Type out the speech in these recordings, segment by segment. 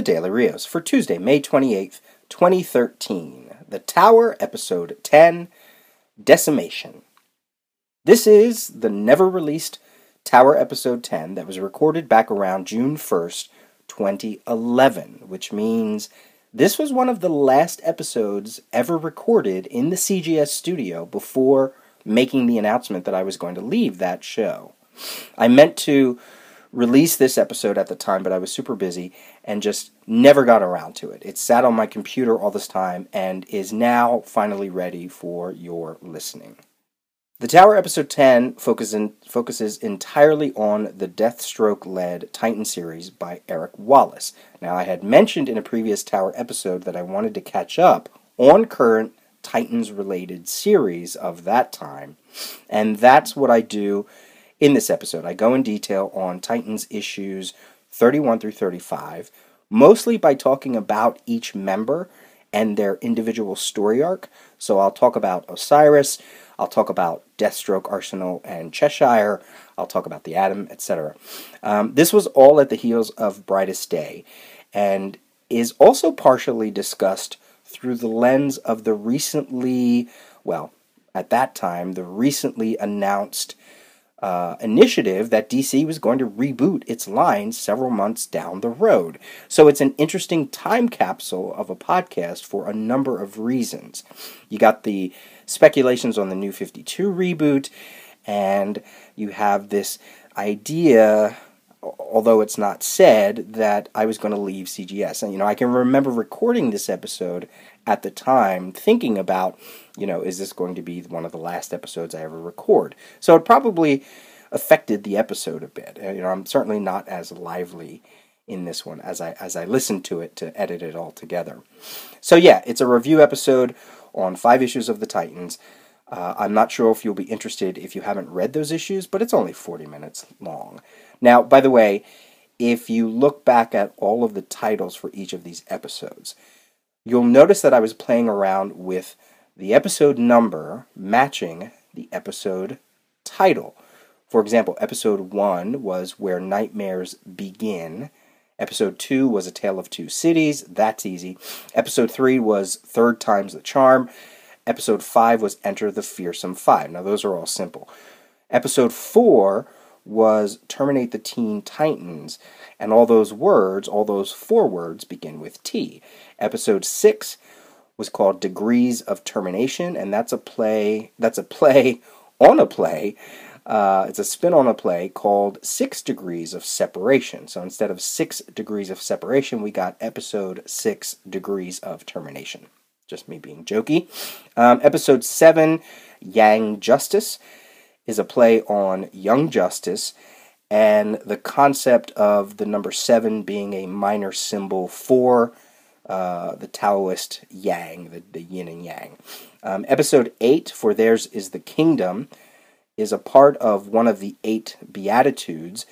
the Daily Rios, for Tuesday, May 28th, 2013. The Tower, Episode 10 Decimation. This is the never released Tower Episode 10 that was recorded back around June 1st, 2011, which means this was one of the last episodes ever recorded in the CGS studio before making the announcement that I was going to leave that show. I meant to release this episode at the time, but I was super busy and just never got around to it. It sat on my computer all this time and is now finally ready for your listening. The Tower episode 10 focuses, focuses entirely on the Deathstroke led Titan series by Eric Wallace. Now, I had mentioned in a previous Tower episode that I wanted to catch up on current Titans related series of that time, and that's what I do in this episode. I go in detail on Titans issues 31 through 35, mostly by talking about each member and their individual story arc. So I'll talk about Osiris, I'll talk about Deathstroke, Arsenal, and Cheshire. I'll talk about the Atom, etc. Um, this was all at the heels of Brightest Day, and is also partially discussed through the lens of the recently, well, at that time, the recently announced uh, initiative that DC was going to reboot its line several months down the road. So it's an interesting time capsule of a podcast for a number of reasons. You got the speculations on the new 52 reboot, and you have this idea although it's not said that I was going to leave CGS. And you know, I can remember recording this episode at the time thinking about, you know, is this going to be one of the last episodes I ever record? So it probably affected the episode a bit. You know, I'm certainly not as lively in this one as I as I listened to it to edit it all together. So yeah, it's a review episode on five issues of the Titans. Uh, I'm not sure if you'll be interested if you haven't read those issues, but it's only 40 minutes long. Now, by the way, if you look back at all of the titles for each of these episodes, you'll notice that I was playing around with the episode number matching the episode title. For example, episode 1 was Where Nightmares Begin, Episode 2 was A Tale of Two Cities. That's easy. Episode 3 was Third Time's the Charm. Episode 5 was Enter the Fearsome Five. Now, those are all simple. Episode 4 was Terminate the Teen Titans. And all those words, all those four words, begin with T. Episode 6 was called Degrees of Termination, and that's a play, that's a play on a play uh, it's a spin on a play called Six Degrees of Separation. So instead of Six Degrees of Separation, we got episode Six Degrees of Termination. Just me being jokey. Um, episode Seven, Yang Justice, is a play on Young Justice and the concept of the number seven being a minor symbol for uh, the Taoist Yang, the, the yin and yang. Um, episode 8, For Theirs is the Kingdom, is a part of one of the eight Beatitudes,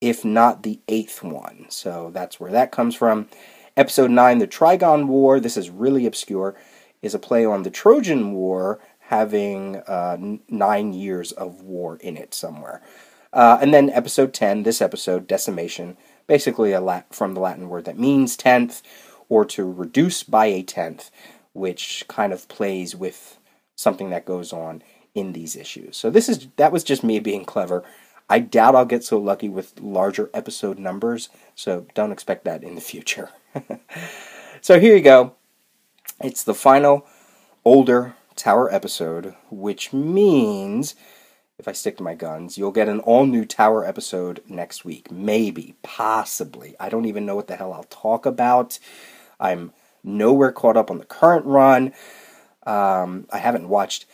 if not the eighth one. So that's where that comes from. Episode 9, The Trigon War, this is really obscure, is a play on the Trojan War having uh, nine years of war in it somewhere. Uh, and then episode 10, this episode, Decimation, basically a lat- from the Latin word that means tenth, or to reduce by a tenth, which kind of plays with something that goes on in these issues. So this is that was just me being clever. I doubt I'll get so lucky with larger episode numbers, so don't expect that in the future. so here you go. It's the final older Tower episode, which means if I stick to my guns, you'll get an all new Tower episode next week. Maybe, possibly. I don't even know what the hell I'll talk about. I'm nowhere caught up on the current run. Um, I haven't watched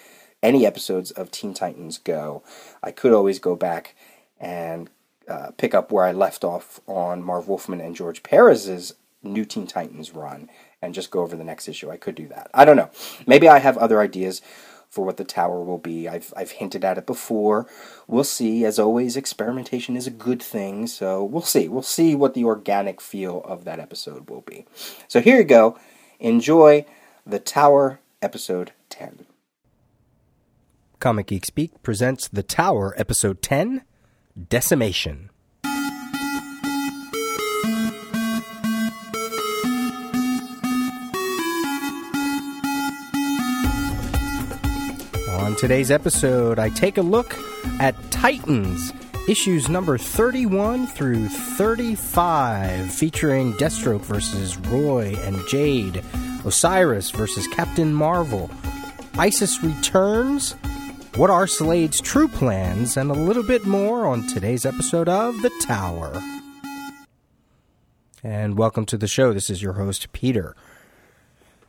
any episodes of Teen Titans Go, I could always go back and uh, pick up where I left off on Marv Wolfman and George Perez's New Teen Titans run and just go over the next issue. I could do that. I don't know. Maybe I have other ideas for what the tower will be. I've, I've hinted at it before. We'll see. As always, experimentation is a good thing, so we'll see. We'll see what the organic feel of that episode will be. So here you go. Enjoy the Tower episode 10. Comic Geek Speak presents The Tower, Episode 10 Decimation. Today's episode, I take a look at Titans, issues number 31 through 35, featuring Deathstroke versus Roy and Jade, Osiris versus Captain Marvel, Isis returns, what are Slade's true plans, and a little bit more on today's episode of The Tower. And welcome to the show. This is your host, Peter.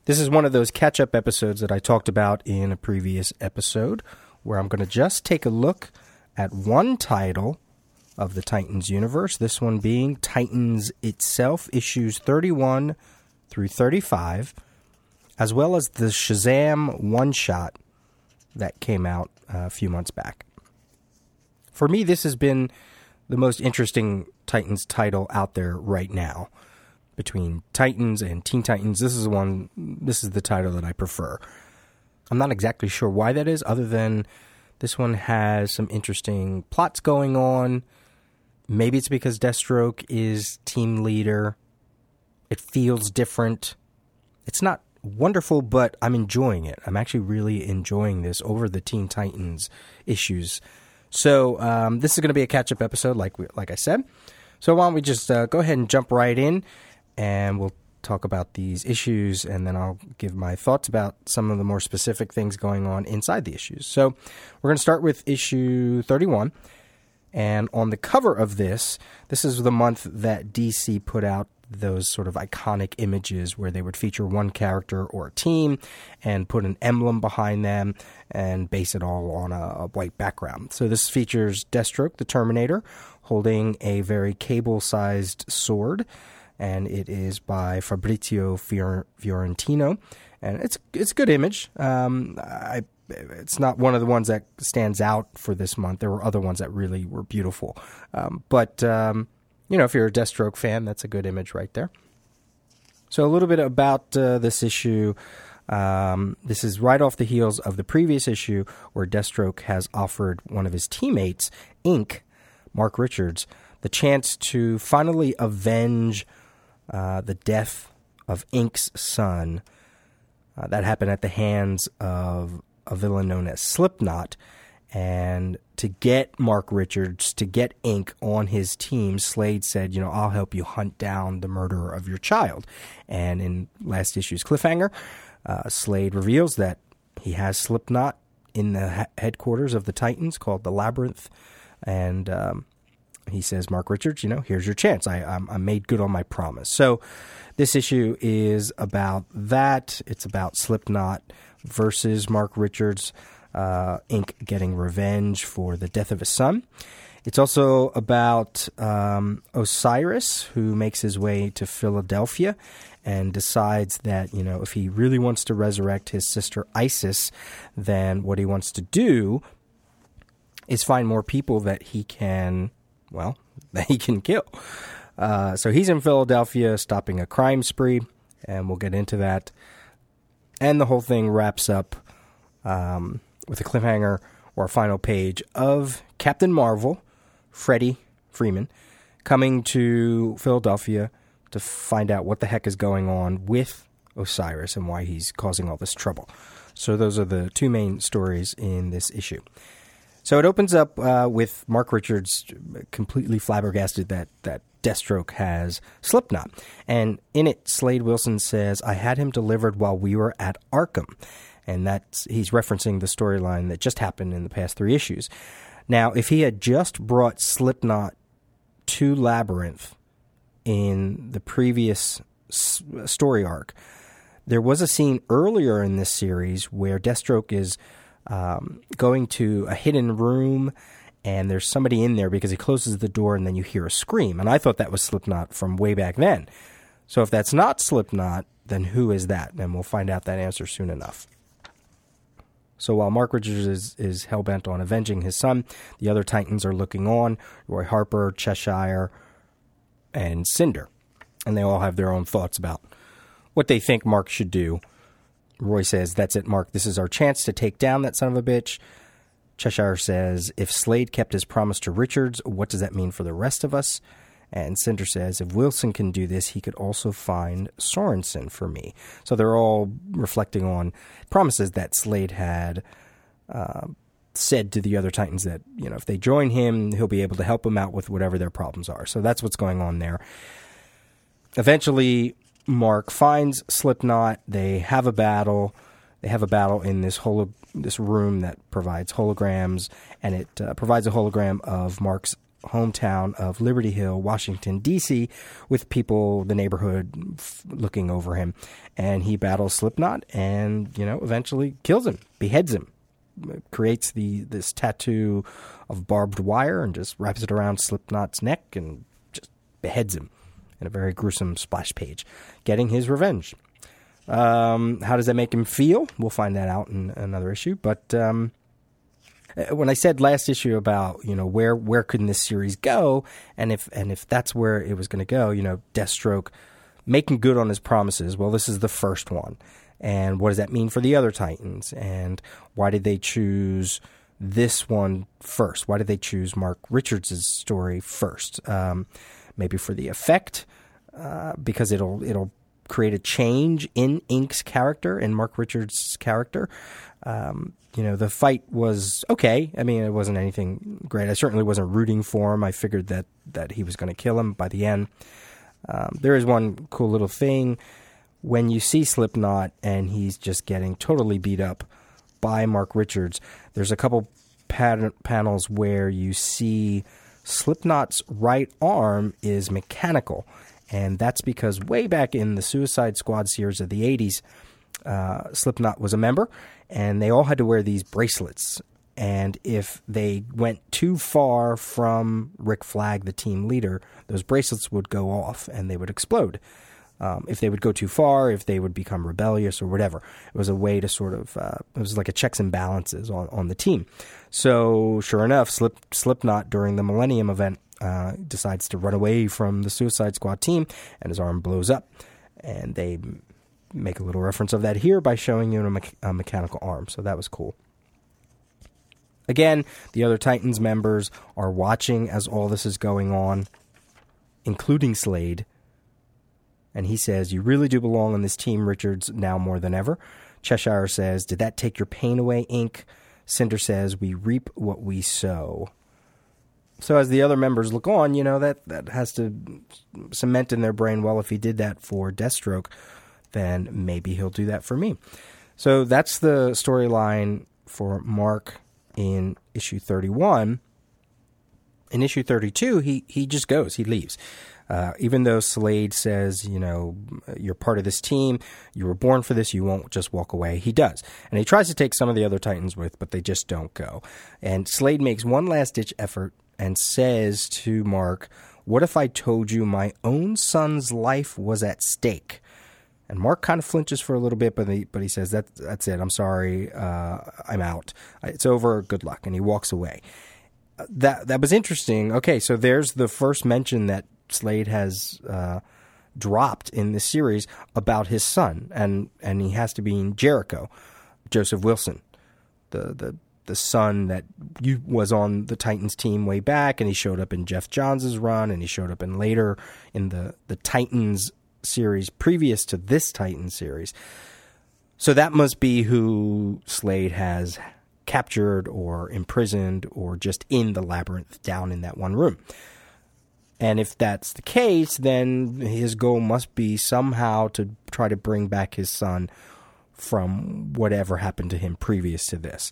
This is one of those catch up episodes that I talked about in a previous episode, where I'm going to just take a look at one title of the Titans universe, this one being Titans itself, issues 31 through 35, as well as the Shazam one shot that came out uh, a few months back. For me, this has been the most interesting Titans title out there right now between Titans and Teen Titans. This is the one. This is the title that I prefer. I'm not exactly sure why that is, other than this one has some interesting plots going on. Maybe it's because Deathstroke is team leader. It feels different. It's not wonderful, but I'm enjoying it. I'm actually really enjoying this over the Teen Titans issues. So um, this is going to be a catch up episode, like we, like I said. So why don't we just uh, go ahead and jump right in? And we'll talk about these issues, and then I'll give my thoughts about some of the more specific things going on inside the issues. So, we're going to start with issue 31. And on the cover of this, this is the month that DC put out those sort of iconic images where they would feature one character or a team and put an emblem behind them and base it all on a, a white background. So this features Deathstroke, the Terminator, holding a very cable sized sword and it is by Fabrizio Fior- Fiorentino, and it's it's a good image. Um, I it's not one of the ones that stands out for this month. There were other ones that really were beautiful, um, but um, you know, if you're a Deathstroke fan, that's a good image right there. So a little bit about uh, this issue. Um, this is right off the heels of the previous issue where Deathstroke has offered one of his teammates, Ink, Mark Richards, the chance to finally avenge uh, the death of Ink's son. Uh, that happened at the hands of a villain known as Slipknot. And to get Mark Richards, to get Ink on his team, Slade said, You know, I'll help you hunt down the murderer of your child. And in last issue's cliffhanger, uh, Slade reveals that he has Slipknot in the ha- headquarters of the Titans called the Labyrinth. And um, he says, Mark Richards, you know, here's your chance. I, I'm, I made good on my promise. So this issue is about that. It's about Slipknot versus Mark Richards, uh, Ink getting revenge for the death of his son. It's also about um, Osiris, who makes his way to Philadelphia and decides that, you know, if he really wants to resurrect his sister Isis, then what he wants to do is find more people that he can well, he can kill. Uh, so he's in Philadelphia stopping a crime spree, and we'll get into that. And the whole thing wraps up um, with a cliffhanger or a final page of Captain Marvel, Freddy Freeman, coming to Philadelphia to find out what the heck is going on with Osiris and why he's causing all this trouble. So, those are the two main stories in this issue. So it opens up uh, with Mark Richards completely flabbergasted that that Deathstroke has Slipknot, and in it, Slade Wilson says, "I had him delivered while we were at Arkham," and that's he's referencing the storyline that just happened in the past three issues. Now, if he had just brought Slipknot to Labyrinth in the previous story arc, there was a scene earlier in this series where Deathstroke is um, going to a hidden room and there's somebody in there because he closes the door and then you hear a scream. And I thought that was Slipknot from way back then. So if that's not Slipknot, then who is that? And we'll find out that answer soon enough. So while Mark Richards is, is hell bent on avenging his son, the other Titans are looking on Roy Harper, Cheshire, and Cinder. And they all have their own thoughts about what they think Mark should do Roy says, That's it, Mark. This is our chance to take down that son of a bitch. Cheshire says, If Slade kept his promise to Richards, what does that mean for the rest of us? And Cinder says, If Wilson can do this, he could also find Sorensen for me. So they're all reflecting on promises that Slade had uh, said to the other Titans that you know if they join him, he'll be able to help them out with whatever their problems are. So that's what's going on there. Eventually, Mark finds Slipknot. They have a battle. They have a battle in this holo- this room that provides holograms, and it uh, provides a hologram of Mark's hometown of Liberty Hill, Washington D.C., with people, the neighborhood, f- looking over him, and he battles Slipknot, and you know eventually kills him, beheads him, creates the this tattoo of barbed wire, and just wraps it around Slipknot's neck, and just beheads him in a very gruesome splash page, getting his revenge. Um, how does that make him feel? We'll find that out in another issue. But um, uh, when I said last issue about you know where where could this series go, and if and if that's where it was going to go, you know, Deathstroke making good on his promises. Well, this is the first one, and what does that mean for the other Titans? And why did they choose? This one first. Why did they choose Mark Richards' story first? Um, maybe for the effect, uh, because it'll it'll create a change in Ink's character and Mark Richards' character. Um, you know, the fight was okay. I mean, it wasn't anything great. I certainly wasn't rooting for him. I figured that that he was going to kill him by the end. Um, there is one cool little thing when you see Slipknot and he's just getting totally beat up by Mark Richards. There's a couple panels where you see Slipknot's right arm is mechanical and that's because way back in the Suicide Squad series of the 80s, uh, Slipknot was a member, and they all had to wear these bracelets. And if they went too far from Rick Flag, the team leader, those bracelets would go off and they would explode. Um, if they would go too far, if they would become rebellious or whatever. It was a way to sort of, uh, it was like a checks and balances on, on the team. So, sure enough, Slip, Slipknot during the Millennium event uh, decides to run away from the Suicide Squad team, and his arm blows up. And they make a little reference of that here by showing you a, me- a mechanical arm. So that was cool. Again, the other Titans members are watching as all this is going on, including Slade. And he says, You really do belong on this team, Richards, now more than ever. Cheshire says, Did that take your pain away, Ink? Cinder says, We reap what we sow. So as the other members look on, you know that that has to cement in their brain. Well, if he did that for Deathstroke, then maybe he'll do that for me. So that's the storyline for Mark in issue thirty-one. In issue thirty-two, he he just goes. He leaves. Uh, even though Slade says, you know, you're part of this team, you were born for this, you won't just walk away. He does. And he tries to take some of the other Titans with, but they just don't go. And Slade makes one last ditch effort and says to Mark, What if I told you my own son's life was at stake? And Mark kind of flinches for a little bit, but he, but he says, that, That's it. I'm sorry. Uh, I'm out. It's over. Good luck. And he walks away. That, that was interesting. Okay, so there's the first mention that Slade has uh, dropped in this series about his son, and, and he has to be in Jericho, Joseph Wilson, the, the the son that you was on the Titans team way back, and he showed up in Geoff Johns' run, and he showed up in later in the the Titans series previous to this Titans series. So that must be who Slade has captured or imprisoned or just in the labyrinth down in that one room. And if that's the case, then his goal must be somehow to try to bring back his son from whatever happened to him previous to this.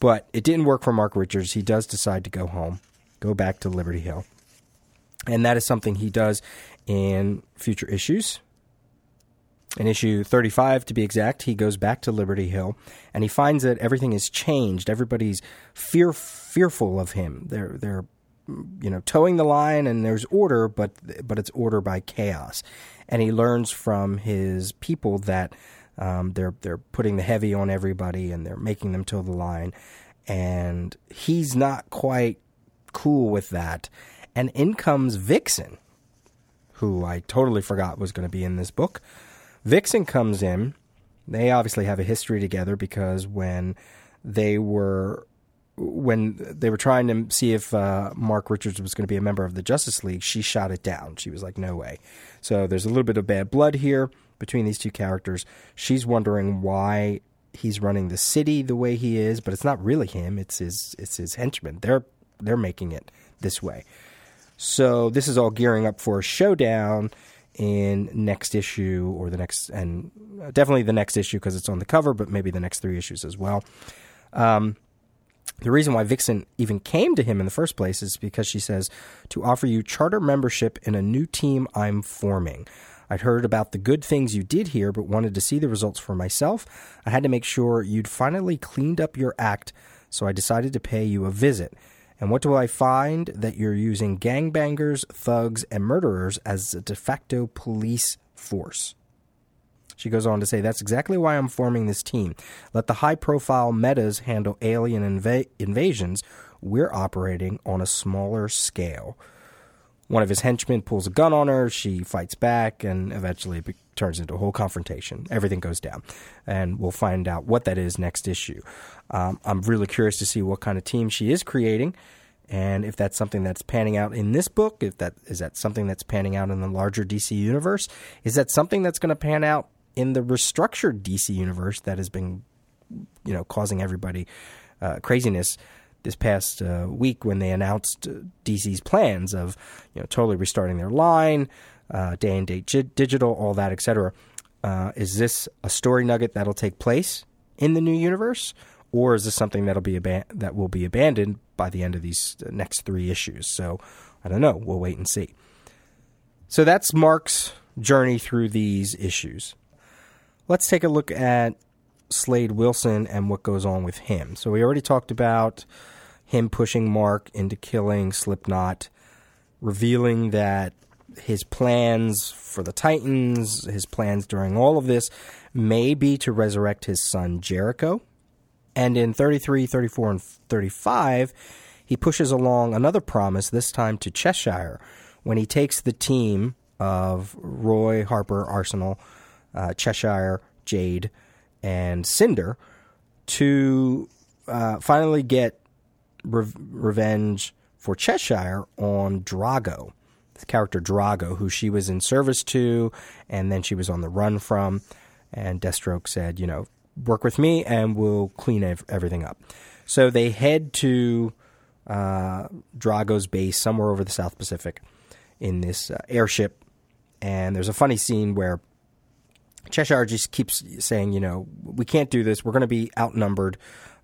But it didn't work for Mark Richards. He does decide to go home, go back to Liberty Hill. And that is something he does in future issues. In issue 35, to be exact, he goes back to Liberty Hill and he finds that everything has changed. Everybody's fear, fearful of him. They're, they're you know, toeing the line and there's order, but, but it's order by chaos. And he learns from his people that um, they're they're putting the heavy on everybody and they're making them toe the line, and he's not quite cool with that. And in comes Vixen, who I totally forgot was going to be in this book. Vixen comes in. They obviously have a history together because when they were when they were trying to see if uh, Mark Richards was going to be a member of the Justice League, she shot it down. She was like, "No way." So there's a little bit of bad blood here between these two characters. She's wondering why he's running the city the way he is, but it's not really him. It's his it's his henchmen. They're they're making it this way. So this is all gearing up for a showdown in next issue or the next, and definitely the next issue because it's on the cover, but maybe the next three issues as well. Um, the reason why Vixen even came to him in the first place is because she says to offer you charter membership in a new team I'm forming. I'd heard about the good things you did here, but wanted to see the results for myself. I had to make sure you'd finally cleaned up your act, so I decided to pay you a visit. And what do I find? That you're using gangbangers, thugs, and murderers as a de facto police force. She goes on to say, That's exactly why I'm forming this team. Let the high profile metas handle alien inv- invasions. We're operating on a smaller scale. One of his henchmen pulls a gun on her. She fights back, and eventually it turns into a whole confrontation. Everything goes down, and we'll find out what that is next issue. Um, I'm really curious to see what kind of team she is creating, and if that's something that's panning out in this book. If that is that something that's panning out in the larger DC universe, is that something that's going to pan out in the restructured DC universe that has been, you know, causing everybody uh, craziness this past uh, week when they announced uh, DC's plans of you know totally restarting their line, uh, day and date gi- digital, all that, etc. Uh, is this a story nugget that'll take place in the new universe, or is this something that'll be that will be abandoned by the end of these uh, next three issues? So I don't know. We'll wait and see. So that's Mark's journey through these issues. Let's take a look at Slade Wilson and what goes on with him. So we already talked about him pushing Mark into killing Slipknot, revealing that his plans for the Titans, his plans during all of this, may be to resurrect his son Jericho. And in 33, 34, and 35, he pushes along another promise, this time to Cheshire, when he takes the team of Roy, Harper, Arsenal, uh, Cheshire, Jade, and Cinder to uh, finally get re- revenge for Cheshire on Drago, the character Drago, who she was in service to, and then she was on the run from. And Deathstroke said, you know, work with me and we'll clean ev- everything up. So they head to uh, Drago's base somewhere over the South Pacific in this uh, airship. And there's a funny scene where Cheshire just keeps saying, you know, we can't do this. We're going to be outnumbered.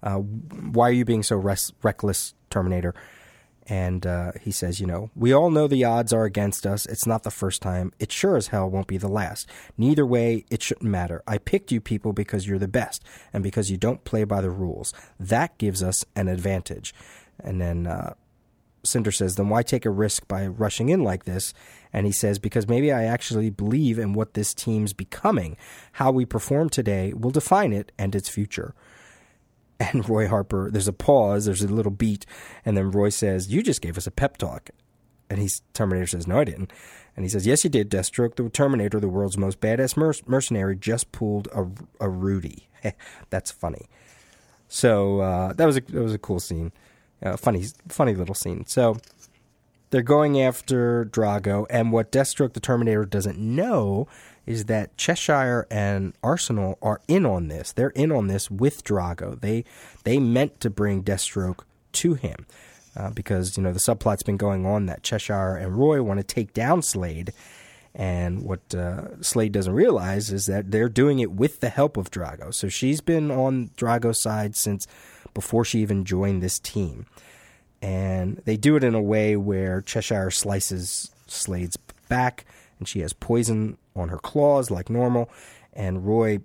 Uh, why are you being so res- reckless, Terminator? And uh, he says, you know, we all know the odds are against us. It's not the first time. It sure as hell won't be the last. Neither way, it shouldn't matter. I picked you people because you're the best and because you don't play by the rules. That gives us an advantage. And then uh, Cinder says, then why take a risk by rushing in like this? And he says, because maybe I actually believe in what this team's becoming. How we perform today will define it and its future. And Roy Harper, there's a pause, there's a little beat, and then Roy says, You just gave us a pep talk. And he's Terminator says, No, I didn't. And he says, Yes, you did, Deathstroke. The Terminator, the world's most badass merc- mercenary, just pulled a, a Rudy. That's funny. So uh, that was a that was a cool scene, uh, funny funny little scene. So they're going after Drago, and what Deathstroke the Terminator doesn't know is that Cheshire and Arsenal are in on this. They're in on this with Drago. They they meant to bring Deathstroke to him uh, because you know the subplot's been going on that Cheshire and Roy want to take down Slade, and what uh, Slade doesn't realize is that they're doing it with the help of Drago. So she's been on Drago's side since before she even joined this team and they do it in a way where Cheshire slices Slade's back, and she has poison on her claws like normal, and Roy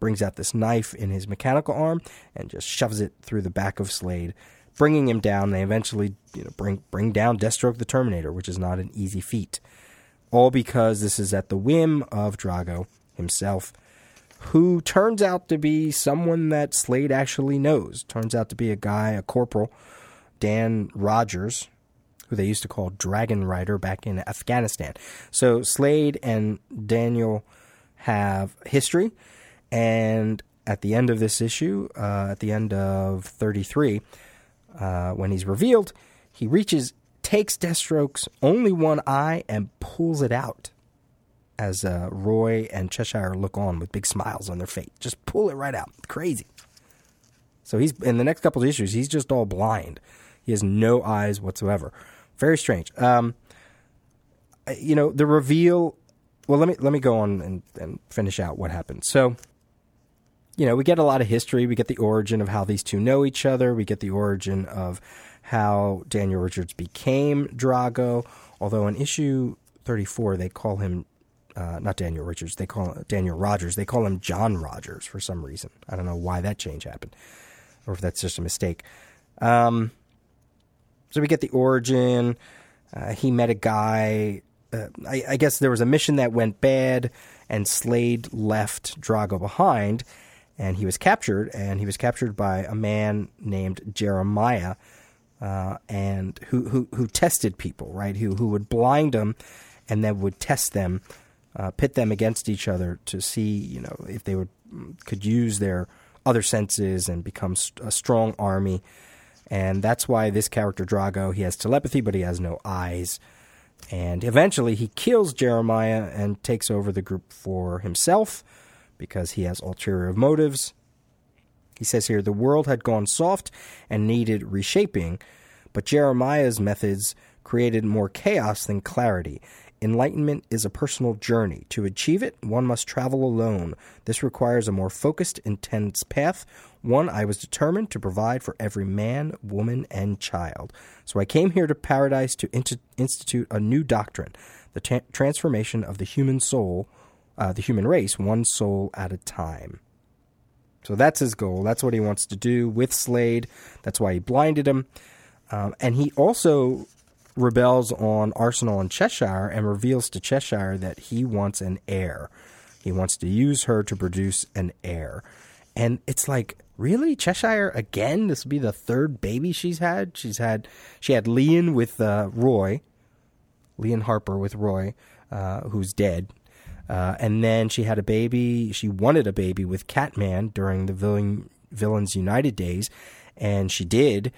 brings out this knife in his mechanical arm and just shoves it through the back of Slade, bringing him down. They eventually, you know, bring bring down Deathstroke the Terminator, which is not an easy feat. All because this is at the whim of Drago himself, who turns out to be someone that Slade actually knows. Turns out to be a guy, a corporal Dan Rogers, who they used to call Dragon Rider back in Afghanistan. So Slade and Daniel have history, and at the end of this issue, uh, at the end of 33, uh, when he's revealed, he reaches, takes Deathstroke's only one eye, and pulls it out. as uh, Roy and Cheshire look on with big smiles on their face. Just pull it right out. Crazy. So he's in the next couple of issues. He's just all blind. He has no eyes whatsoever. Very strange. Um, you know the reveal. Well, let me let me go on and, and finish out what happened. So, you know, we get a lot of history. We get the origin of how these two know each other. We get the origin of how Daniel Richards became Drago. Although in issue 34, they call him uh, not Daniel Richards. They call Daniel Rogers. They call him John Rogers for some reason. I don't know why that change happened, or if that's just a mistake. Um, so we get the origin. Uh, he met a guy. Uh, I, I, guess there was a mission that went bad, and Slade left Drago behind, and he was captured. And he was captured by a man named Jeremiah, uh, and who, who who tested people, right? Who who would blind them, and then would test them, uh, pit them against each other to see, you know, if they would could use their other senses and become a strong army and that's why this character Drago he has telepathy, but he has no eyes. And eventually, he kills Jeremiah and takes over the group for himself because he has ulterior motives. He says here the world had gone soft and needed reshaping, but Jeremiah's methods created more chaos than clarity. Enlightenment is a personal journey. To achieve it, one must travel alone. This requires a more focused, intense path, one I was determined to provide for every man, woman, and child. So I came here to paradise to institute a new doctrine the transformation of the human soul, uh, the human race, one soul at a time. So that's his goal. That's what he wants to do with Slade. That's why he blinded him. Um, and he also rebels on Arsenal and Cheshire and reveals to Cheshire that he wants an heir. He wants to use her to produce an heir. And it's like, really? Cheshire again? This will be the third baby she's had? She's had, she had Leon with uh, Roy, Leon Harper with Roy, uh, who's dead. Uh, and then she had a baby, she wanted a baby with Catman during the Villain, Villains United days, and she did.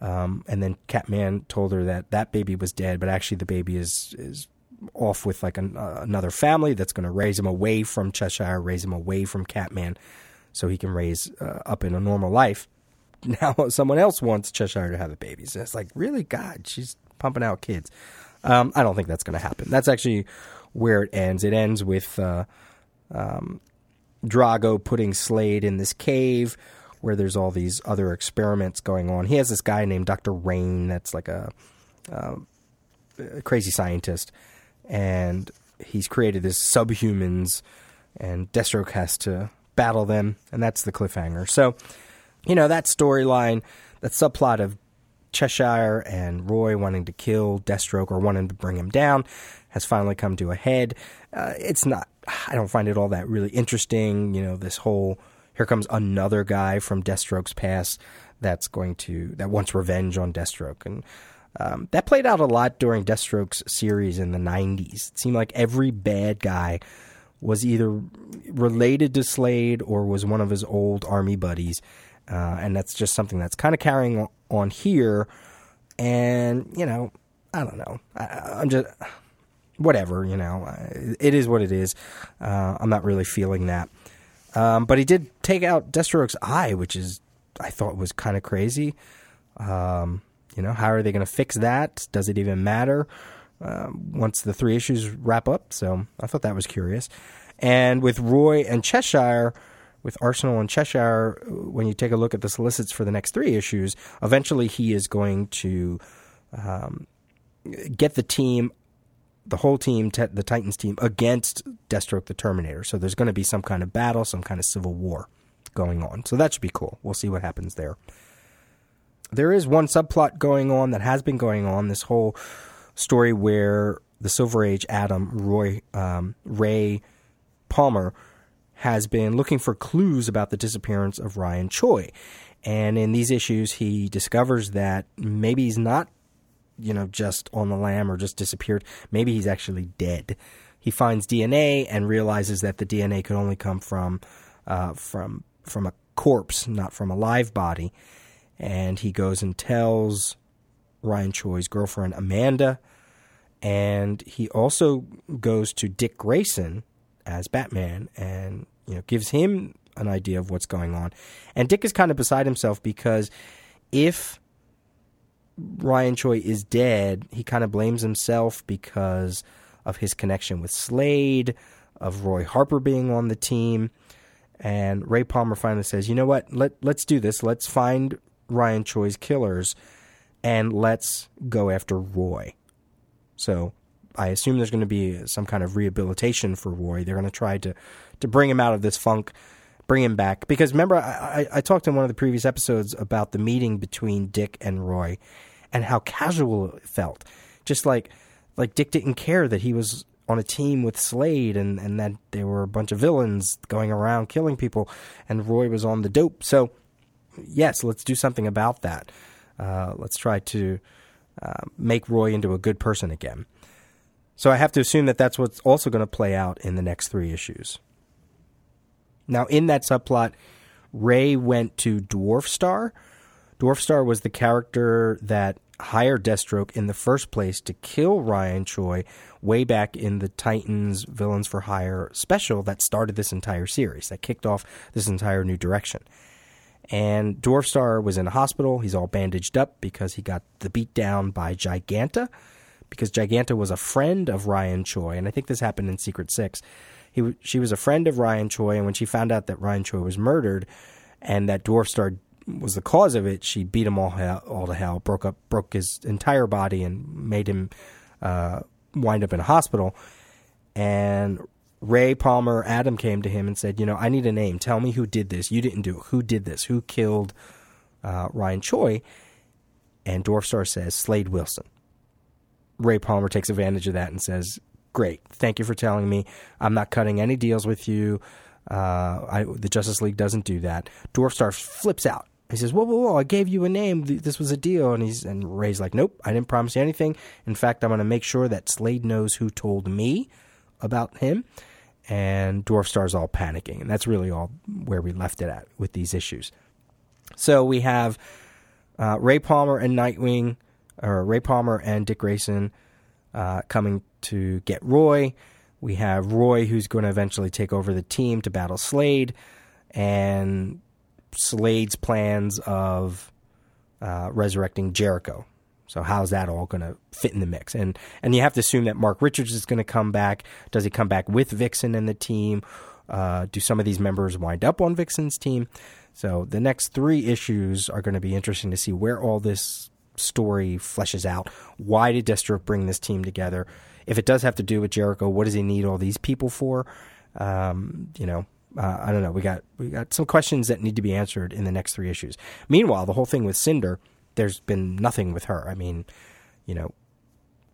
Um, and then Catman told her that that baby was dead, but actually the baby is is off with like an, uh, another family that's going to raise him away from Cheshire, raise him away from Catman so he can raise uh, up in a normal life. Now someone else wants Cheshire to have a baby. So it's like, really, God, she's pumping out kids. Um, I don't think that's going to happen. That's actually where it ends. It ends with uh, um, Drago putting Slade in this cave where there's all these other experiments going on. He has this guy named Dr. Rain that's like a, uh, a crazy scientist, and he's created this subhumans, and Deathstroke has to battle them, and that's the cliffhanger. So, you know, that storyline, that subplot of Cheshire and Roy wanting to kill Deathstroke or wanting to bring him down has finally come to a head. Uh, it's not, I don't find it all that really interesting. You know, this whole here comes another guy from Deathstroke's past that's going to, that wants revenge on Deathstroke. And um, that played out a lot during Deathstroke's series in the 90s. It seemed like every bad guy was either related to Slade or was one of his old army buddies. Uh, and that's just something that's kind of carrying on here. And, you know, I don't know. I, am just, whatever, you know, it is what it is. Uh, I'm not really feeling that. Um, but he did take out Deathstroke's eye, which is, I thought was kind of crazy. Um, you know, how are they going to fix that? Does it even matter? Um, once the three issues wrap up. So I thought that was curious. And with Roy and Cheshire, with Arsenal and Cheshire, when you take a look at the solicits for the next three issues, eventually he is going to um, get the team, the whole team, te- the Titans team, against Deathstroke the Terminator. So there's going to be some kind of battle, some kind of civil war going on. So that should be cool. We'll see what happens there. There is one subplot going on that has been going on this whole story where the Silver Age Atom Roy um, Ray Palmer has been looking for clues about the disappearance of Ryan Choi. And in these issues, he discovers that maybe he's not, you know, just on the lam or just disappeared. Maybe he's actually dead. He finds DNA and realizes that the DNA could only come from uh, from from a corpse, not from a live body. And he goes and tells Ryan Choi's girlfriend Amanda, and he also goes to Dick Grayson as Batman and you know gives him an idea of what's going on. And Dick is kind of beside himself because if Ryan Choi is dead, he kind of blames himself because of his connection with Slade, of Roy Harper being on the team. And Ray Palmer finally says, "You know what? Let let's do this. Let's find Ryan Choi's killers and let's go after Roy." So, I assume there's going to be some kind of rehabilitation for Roy. They're going to try to to bring him out of this funk, bring him back. Because remember, I, I, I talked in one of the previous episodes about the meeting between Dick and Roy, and how casual it felt. Just like like Dick didn't care that he was on a team with Slade and, and that there were a bunch of villains going around killing people, and Roy was on the dope. So, yes, let's do something about that. Uh, let's try to uh, make Roy into a good person again. So I have to assume that that's what's also going to play out in the next three issues. Now, in that subplot, Ray went to Dwarf Star. Dwarf Star was the character that hired Deathstroke in the first place to kill Ryan Choi way back in the Titans Villains for Hire special that started this entire series, that kicked off this entire new direction. And Dwarf Star was in a hospital. He's all bandaged up because he got the beat down by Giganta, because Giganta was a friend of Ryan Choi, and I think this happened in Secret Six. He, she was a friend of Ryan Choi, and when she found out that Ryan Choi was murdered, and that Dwarf Star was the cause of it, she beat him all hell, all to hell, broke up, broke his entire body, and made him uh, wind up in a hospital. And Ray Palmer, Atom came to him and said, "You know, I need a name. Tell me who did this. You didn't do it. Who did this? Who killed uh, Ryan Choi?" And Dwarf Star says, "Slade Wilson." Ray Palmer takes advantage of that and says, "Great, thank you for telling me. I'm not cutting any deals with you. Uh, I, the Justice League doesn't do that." Dwarf Star flips out he says, "Whoa, whoa, whoa! I gave you a name. This was a deal." And he's and Ray's like, "Nope, I didn't promise you anything. In fact, I'm going to make sure that Slade knows who told me about him." And Dwarf Star's all panicking, and that's really all where we left it at with these issues. So we have uh, Ray Palmer and Nightwing, or Ray Palmer and Dick Grayson uh, coming to get Roy. We have Roy, who's going to eventually take over the team to battle Slade, and Slade's plans of uh, resurrecting Jericho. So how's that all going to fit in the mix? And and you have to assume that Mark Richards is going to come back. Does he come back with Vixen and the team? Uh, do some of these members wind up on Vixen's team? So the next three issues are going to be interesting to see where all this story fleshes out. Why did Deathstroke bring this team together? If it does have to do with Jericho, what does he need all these people for? Um, you know, uh, I don't know. We got we got some questions that need to be answered in the next three issues. Meanwhile, the whole thing with Cinder, there's been nothing with her. I mean, you know,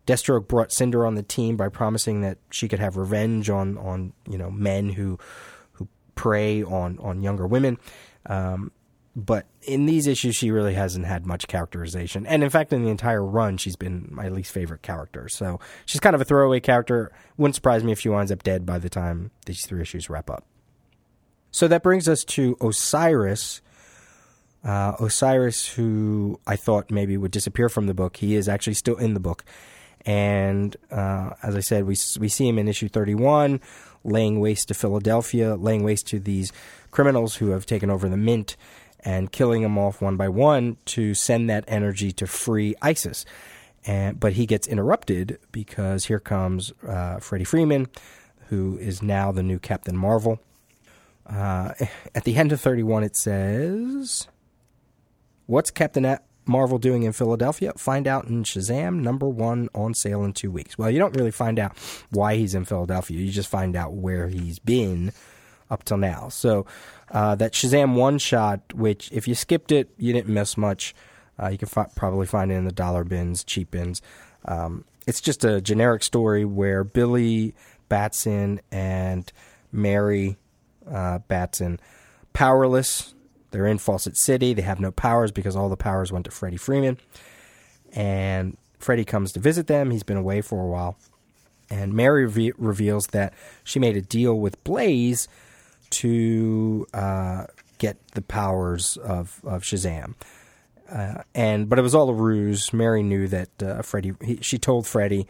Deathstroke brought Cinder on the team by promising that she could have revenge on on you know men who who prey on on younger women. Um, but in these issues, she really hasn't had much characterization. And in fact, in the entire run, she's been my least favorite character. So she's kind of a throwaway character. Wouldn't surprise me if she winds up dead by the time these three issues wrap up. So that brings us to Osiris. Uh, Osiris, who I thought maybe would disappear from the book, he is actually still in the book. And uh, as I said, we we see him in issue 31, laying waste to Philadelphia, laying waste to these criminals who have taken over the mint, and killing them off one by one to send that energy to free Isis. And but he gets interrupted because here comes uh, Freddy Freeman, who is now the new Captain Marvel. Uh, at the end of 31, it says, What's Captain Marvel doing in Philadelphia? Find out in Shazam, number one on sale in two weeks. Well, you don't really find out why he's in Philadelphia. You just find out where he's been up till now. So uh, that Shazam one shot, which if you skipped it, you didn't miss much. Uh, you can fi- probably find it in the dollar bins, cheap bins. Um, it's just a generic story where Billy Batson and Mary uh, Batson powerless. They're in Fawcett City. They have no powers because all the powers went to Freddy Freeman. And Freddy comes to visit them. He's been away for a while. And Mary re- reveals that she made a deal with Blaze to uh, get the powers of, of Shazam. Uh, and but it was all a ruse. Mary knew that uh, she told Freddy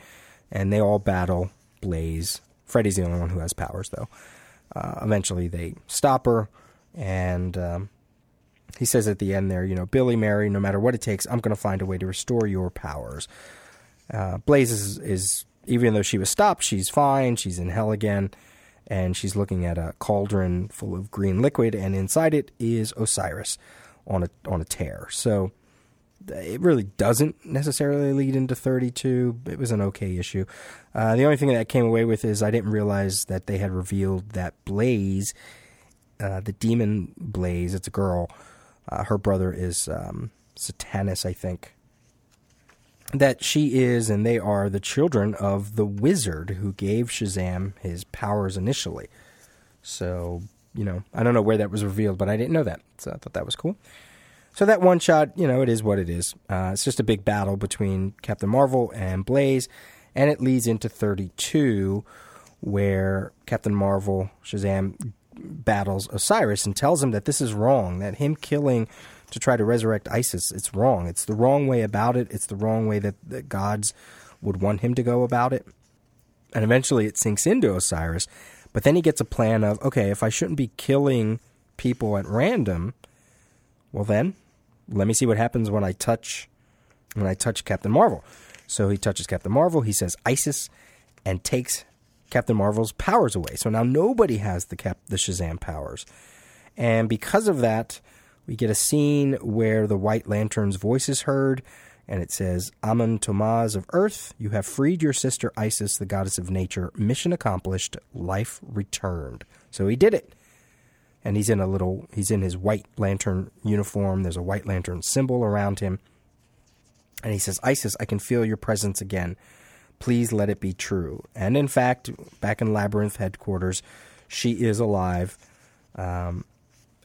and they all battle Blaze. Freddy's the only one who has powers, though. Uh, eventually, they stop her, and um, he says at the end there, you know, Billy, Mary, no matter what it takes, I'm going to find a way to restore your powers. Uh, Blaze is, is, even though she was stopped, she's fine. She's in hell again, and she's looking at a cauldron full of green liquid, and inside it is Osiris on a on a tear. So it really doesn't necessarily lead into 32. It was an okay issue. Uh, the only thing that I came away with is I didn't realize that they had revealed that Blaze, uh, the demon Blaze, it's a girl. Uh, her brother is um, Satanus, I think. That she is and they are the children of the wizard who gave Shazam his powers initially. So, you know, I don't know where that was revealed, but I didn't know that. So I thought that was cool. So that one shot, you know, it is what it is. Uh, it's just a big battle between Captain Marvel and Blaze, and it leads into 32, where Captain Marvel, Shazam, battles Osiris and tells him that this is wrong, that him killing to try to resurrect Isis, it's wrong. It's the wrong way about it. It's the wrong way that the gods would want him to go about it. And eventually it sinks into Osiris, but then he gets a plan of, okay, if I shouldn't be killing people at random, well then let me see what happens when I touch when I touch Captain Marvel. So he touches Captain Marvel, he says Isis, and takes Captain Marvel's powers away. So now nobody has the Cap the Shazam powers. And because of that, we get a scene where the White Lantern's voice is heard, and it says, Amon Tomaz of Earth, you have freed your sister Isis, the goddess of nature. Mission accomplished, life returned. So he did it and he's in a little he's in his white lantern uniform there's a white lantern symbol around him and he says isis i can feel your presence again please let it be true. And in fact back in labyrinth headquarters she is alive um,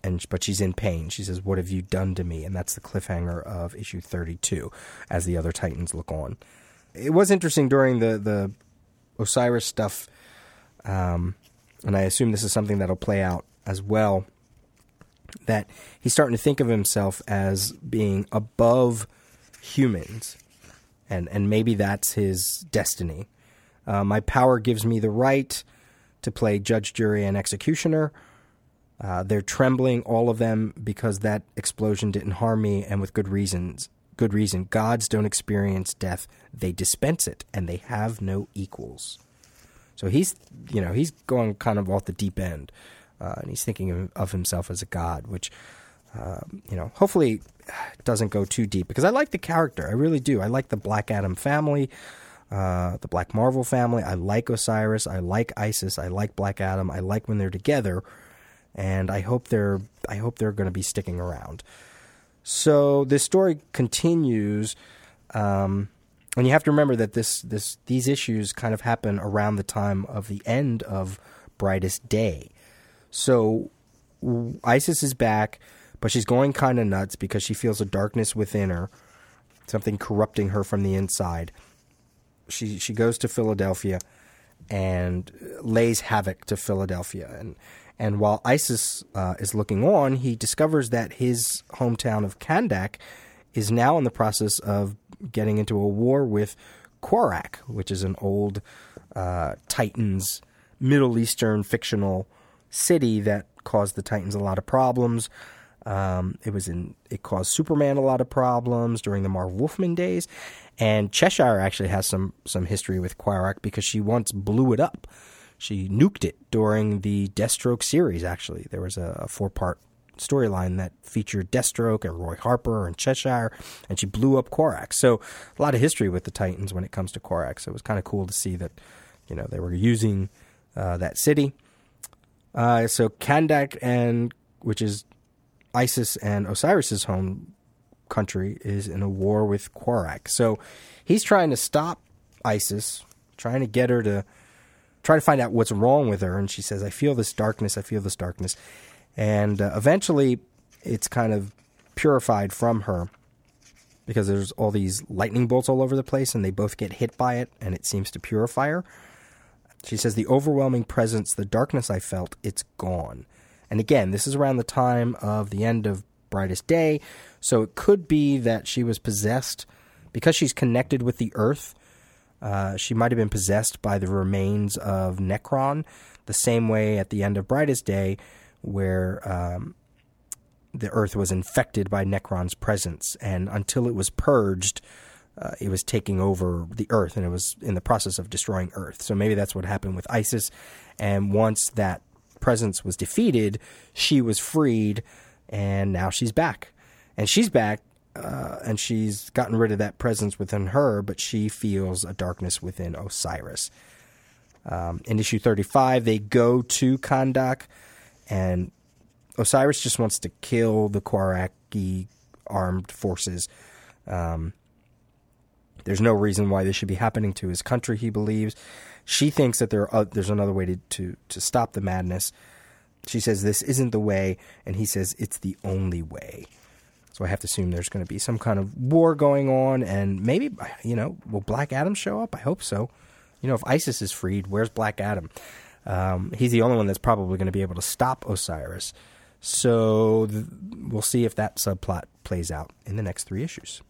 and but she's in pain. She says what have you done to me? And that's the cliffhanger of issue 32 as the other titans look on. It was interesting during the the osiris stuff um, and i assume this is something that'll play out as well that he's starting to think of himself as being above humans, and and maybe that's his destiny. Uh, my power gives me the right to play judge, jury, and executioner. Uh, they're trembling, all of them, because that explosion didn't harm me, and with good reasons. Good reason. Gods don't experience death; they dispense it, and they have no equals. So he's, you know, he's going kind of off the deep end uh, and he's thinking of, of, himself as a god, which uh, you know hopefully doesn't go too deep because I like the character, I really do. I like the Black Adam family. Uh, the Black Marvel family. I like Osiris. I like Isis. I like Black Adam. I like when they're together, and I hope they're I hope they're going to be sticking around. So this story continues, um, and you have to remember that this this these issues kind of happen around the time of the end of Brightest Day. So Isis is back, but she's going kind of nuts because she feels a darkness within her, something corrupting her from the inside. She she goes to Philadelphia and lays havoc to Philadelphia and and while Isis uh, is looking on, he discovers that his hometown of Kahndaq is now in the process of getting into a war with Qurac, which is an old uh, Titans Middle Eastern fictional city that caused the Titans a lot of problems. Um, it was in it caused Superman a lot of problems during the Marv Wolfman days, and Cheshire actually has some some history with Qurac because she once blew it up. She nuked it during the Deathstroke series. Actually, there was a, a four part storyline that featured Deathstroke and Roy Harper and Cheshire, and she blew up Qurac. So a lot of history with the Titans when it comes to Qurac. So it was kind of cool to see that you know they were using uh, that city. Uh, so Kahndaq and which is Isis and Osiris's home country is in a war with Qurac. So he's trying to stop Isis, trying to get her to try to find out what's wrong with her. And she says, "I feel this darkness. I feel this darkness." And uh, eventually, it's kind of purified from her because there's all these lightning bolts all over the place, and they both get hit by it, and it seems to purify her. She says, The overwhelming presence, the darkness I felt, it's gone. And again, this is around the time of the end of Brightest Day, so it could be that she was possessed because she's connected with the earth. Uh, she might have been possessed by the remains of Nekron, the same way at the end of Brightest Day, where um, the Earth was infected by Nekron's presence, and until it was purged, uh, it was taking over the Earth, and it was in the process of destroying Earth. So maybe that's what happened with Isis. And once that presence was defeated, she was freed, and now she's back. And she's back, uh, and she's gotten rid of that presence within her, but she feels a darkness within Osiris. Um, in issue 35, they go to Kahndaq, and Osiris just wants to kill the Quraci armed forces. Um, there's no reason why this should be happening to his country. He believes. She thinks that there are, there's another way to, to to stop the madness. She says this isn't the way, and he says it's the only way. So I have to assume there's going to be some kind of war going on, and maybe you know, will Black Adam show up? I hope so. You know, if Isis is freed, where's Black Adam? Um, he's the only one that's probably going to be able to stop Osiris. So th- we'll see if that subplot plays out in the next three issues.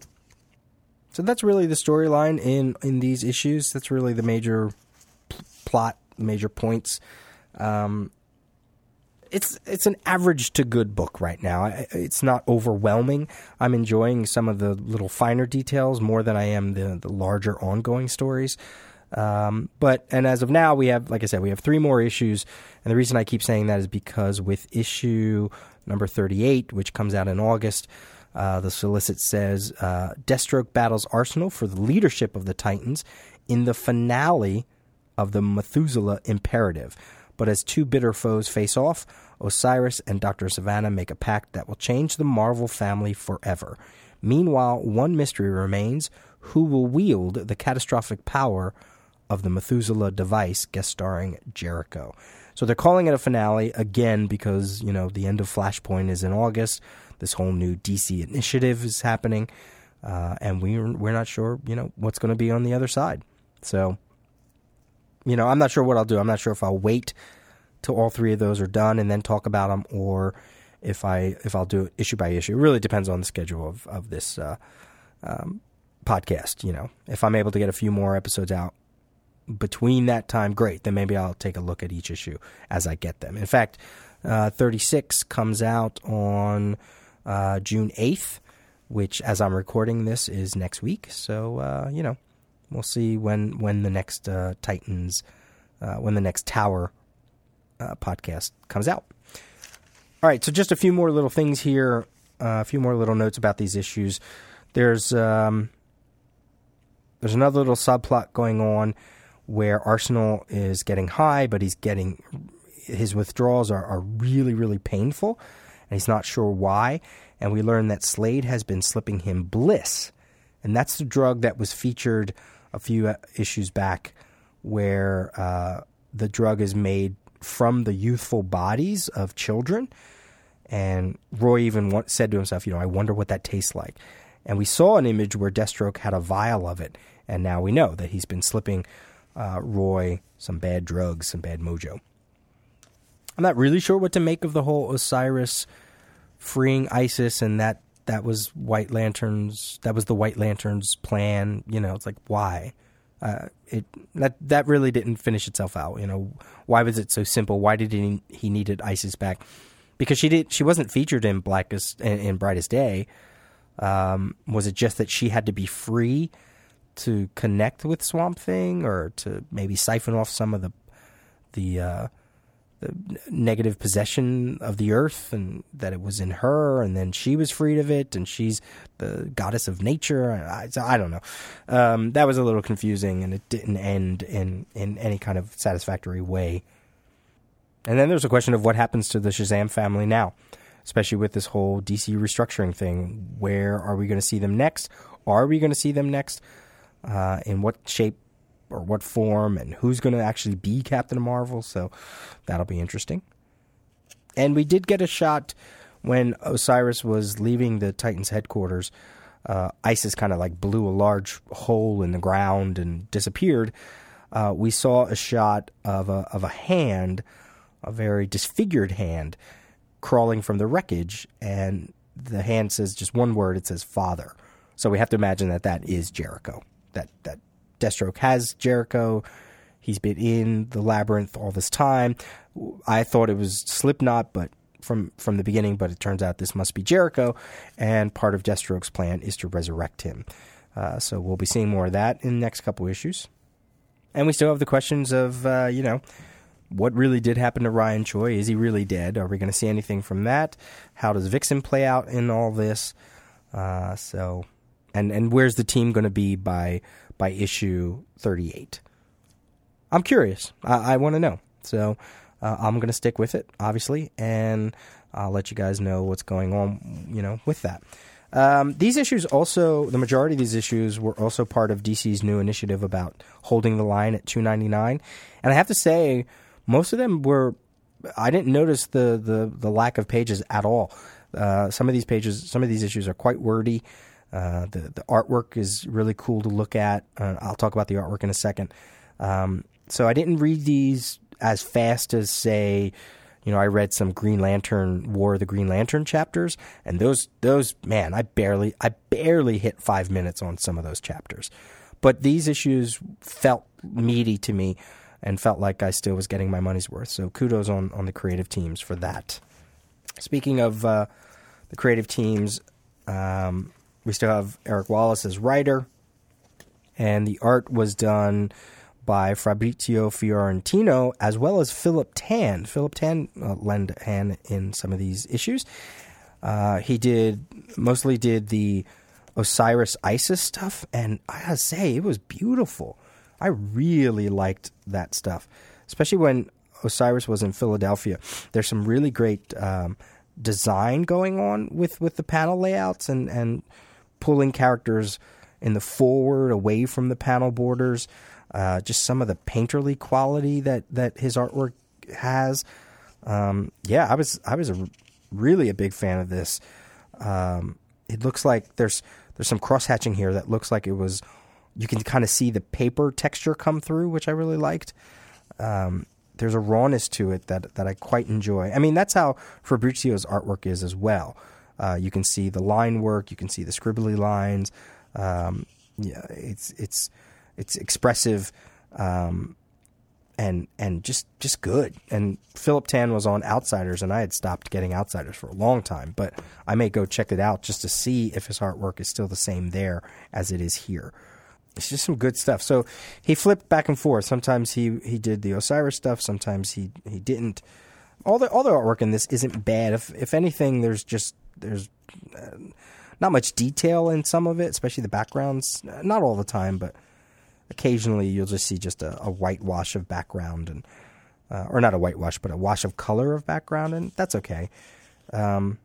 So that's really the storyline in in these issues. That's really the major plot, major points. Um, it's it's an average to good book right now. It's not overwhelming. I'm enjoying some of the little finer details more than I am the the larger ongoing stories. Um, but and as of now, we have, like I said, we have three more issues, and the reason I keep saying that is because with issue number 38, which comes out in August, uh, the solicit says uh, Deathstroke battles Arsenal for the leadership of the Titans in the finale of the Methuselah Imperative. But as two bitter foes face off, Osiris and Dr. Sivana make a pact that will change the Marvel family forever. Meanwhile, one mystery remains who will wield the catastrophic power of the Methuselah device, guest starring Jericho. So they're calling it a finale again because, you know, the end of Flashpoint is in August. This whole new DC initiative is happening. Uh, and we're, we're not sure, you know, what's going to be on the other side. So, you know, I'm not sure what I'll do. I'm not sure if I'll wait till all three of those are done and then talk about them or if I if I'll do it issue by issue. It really depends on the schedule of, of this uh, um, podcast. You know, if I'm able to get a few more episodes out between that time, great. Then maybe I'll take a look at each issue as I get them. In fact, uh, 36 comes out on uh, June 8th, which, as I'm recording this, is next week. So, uh, you know, we'll see when when the next uh, Titans, uh, when the next Tower uh, podcast comes out. All right, so just a few more little things here, a few more little notes about these issues. There's um, there's another little subplot going on where Arsenal is getting high, but he's getting his withdrawals are, are really, really painful, and he's not sure why. And we learn that Slade has been slipping him Bliss, and that's the drug that was featured a few uh, issues back, where uh, the drug is made from the youthful bodies of children. And Roy even said to himself, you know, I wonder what that tastes like. And we saw an image where Deathstroke had a vial of it, and now we know that he's been slipping uh, Roy some bad drugs, some bad mojo. I'm not really sure what to make of the whole Osiris freeing Isis and that that was White Lanterns that was the White Lanterns plan. You know, it's like why? Uh, it that that really didn't finish itself out. You know, why was it so simple? Why did he he needed Isis back? Because she did she wasn't featured in Blackest in, in Brightest Day. Um, was it just that she had to be free to connect with Swamp Thing or to maybe siphon off some of the the uh, the negative possession of the earth and that it was in her and then she was freed of it and she's the goddess of nature. I, I don't know. Um, that was a little confusing and it didn't end in in any kind of satisfactory way. And then there's a question of what happens to the Shazam family now especially with this whole DC restructuring thing. Where are we going to see them next? Are we going to see them next? Uh, in what shape or what form and who's going to actually be Captain Marvel. So that'll be interesting. And we did get a shot when Osiris was leaving the Titans headquarters. Uh, Isis kind of like blew a large hole in the ground and disappeared. Uh, we saw a shot of a of a hand, a very disfigured hand, crawling from the wreckage, and the hand says just one word. It says "father." So we have to imagine that that is Jericho that that Deathstroke has Jericho. He's been in the labyrinth all this time. I thought it was Slipknot, but from from the beginning, but it turns out this must be Jericho, and part of Deathstroke's plan is to resurrect him. Uh, so we'll be seeing more of that in the next couple issues. And we still have the questions of, uh, you know, what really did happen to Ryan Choi? Is he really dead? Are we going to see anything from that? How does Vixen play out in all this? Uh, so, and and where's the team going to be by by issue thirty eight? I'm curious. I, I want to know. So uh, I'm going to stick with it, obviously, and I'll let you guys know what's going on, you know, with that. Um, these issues also, the majority of these issues were also part of DC's new initiative about holding the line at 2.99, and I have to say, most of them were. I didn't notice the the, the lack of pages at all. Uh, some of these pages, some of these issues are quite wordy. Uh, the the artwork is really cool to look at. Uh, I'll talk about the artwork in a second. Um, so I didn't read these as fast as say you know, I read some Green Lantern War of the Green Lantern chapters, and those those man, I barely I barely hit five minutes on some of those chapters. But these issues felt meaty to me and felt like I still was getting my money's worth. So kudos on on the creative teams for that. Speaking of uh, the creative teams, um, we still have Eric Wallace as writer, and the art was done by Fabrizio Fiorentino as well as Philip Tan. Philip Tan uh, lend a hand in some of these issues. Uh, he did mostly did the Osiris Isis stuff, and I gotta say it was beautiful. I really liked that stuff, especially when Osiris was in Philadelphia. There's some really great um, design going on with, with the panel layouts and, and pulling characters in the forward away from the panel borders uh, just some of the painterly quality that that his artwork has. Um, yeah, I was I was a, really a big fan of this. Um, it looks like there's there's some cross hatching here that looks like it was. You can kind of see the paper texture come through, which I really liked. Um, there's a rawness to it that that I quite enjoy. I mean, that's how Fabrizio's artwork is as well. Uh, you can see the line work, you can see the scribbly lines. Um, yeah, it's it's it's expressive, um, and and just just good. And Philip Tan was on Outsiders, and I had stopped getting Outsiders for a long time, but I may go check it out just to see if his artwork is still the same there as it is here. It's just some good stuff. So he flipped back and forth. Sometimes he he did the Osiris stuff. Sometimes he he didn't. All the all the artwork in this isn't bad. If if anything, there's just there's. Uh, not much detail in some of it, especially the backgrounds. Not all the time, but occasionally you'll just see just a, a whitewash of background and uh, or not a whitewash, but a wash of color of background, and that's okay. Um,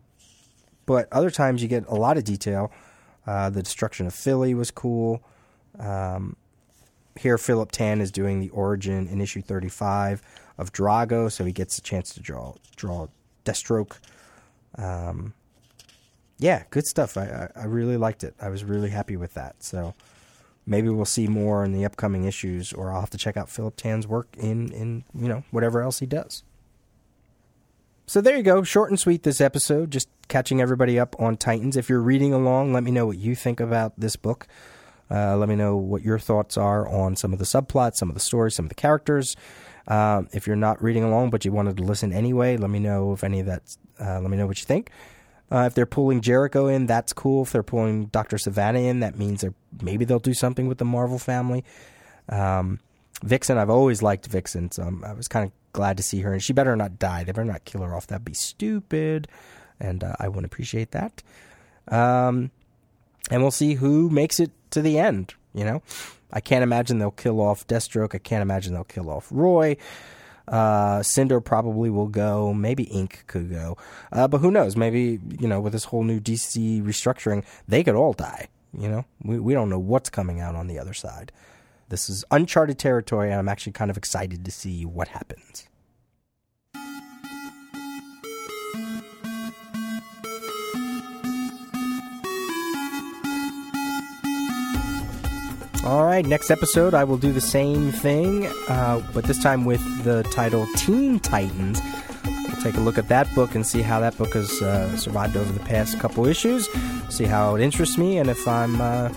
but other times you get a lot of detail. Uh, the destruction of Philly was cool. Um, here, Philip Tan is doing the origin in issue 35 of Drago, so he gets a chance to draw draw Deathstroke. Um, yeah, good stuff. I, I, I really liked it. I was really happy with that. So maybe we'll see more in the upcoming issues, or I'll have to check out Philip Tan's work in in you know whatever else he does. So there you go, short and sweet this episode, just catching everybody up on Titans. If you're reading along, let me know what you think about this book. Uh, let me know what your thoughts are on some of the subplots, some of the stories, some of the characters. Um, if you're not reading along but you wanted to listen anyway, let me know if any of that. Uh, let me know what you think. Uh, if they're pulling Jericho in, that's cool. If they're pulling Doctor Sivana in, that means they're maybe they'll do something with the Marvel family. Um, Vixen, I've always liked Vixen, so I'm, i was kind of glad to see her. And she better not die. They better not kill her off. That'd be stupid, and uh, I wouldn't appreciate that. Um, and we'll see who makes it to the end. You know, I can't imagine they'll kill off Deathstroke. I can't imagine they'll kill off Roy. Uh, Cinder probably will go. Maybe Ink could go. Uh, but who knows? Maybe, you know, with this whole new DC restructuring, they could all die. You know, we, we don't know what's coming out on the other side. This is uncharted territory, and I'm actually kind of excited to see what happens. All right, next episode, I will do the same thing, uh, but this time with the title Teen Titans. We'll take a look at that book and see how that book has uh, survived over the past couple issues, see how it interests me, and if I'm uh,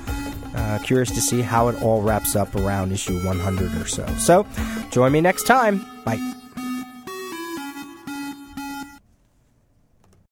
Uh, curious to see how it all wraps up around issue 100 or so. So, join me next time. Bye.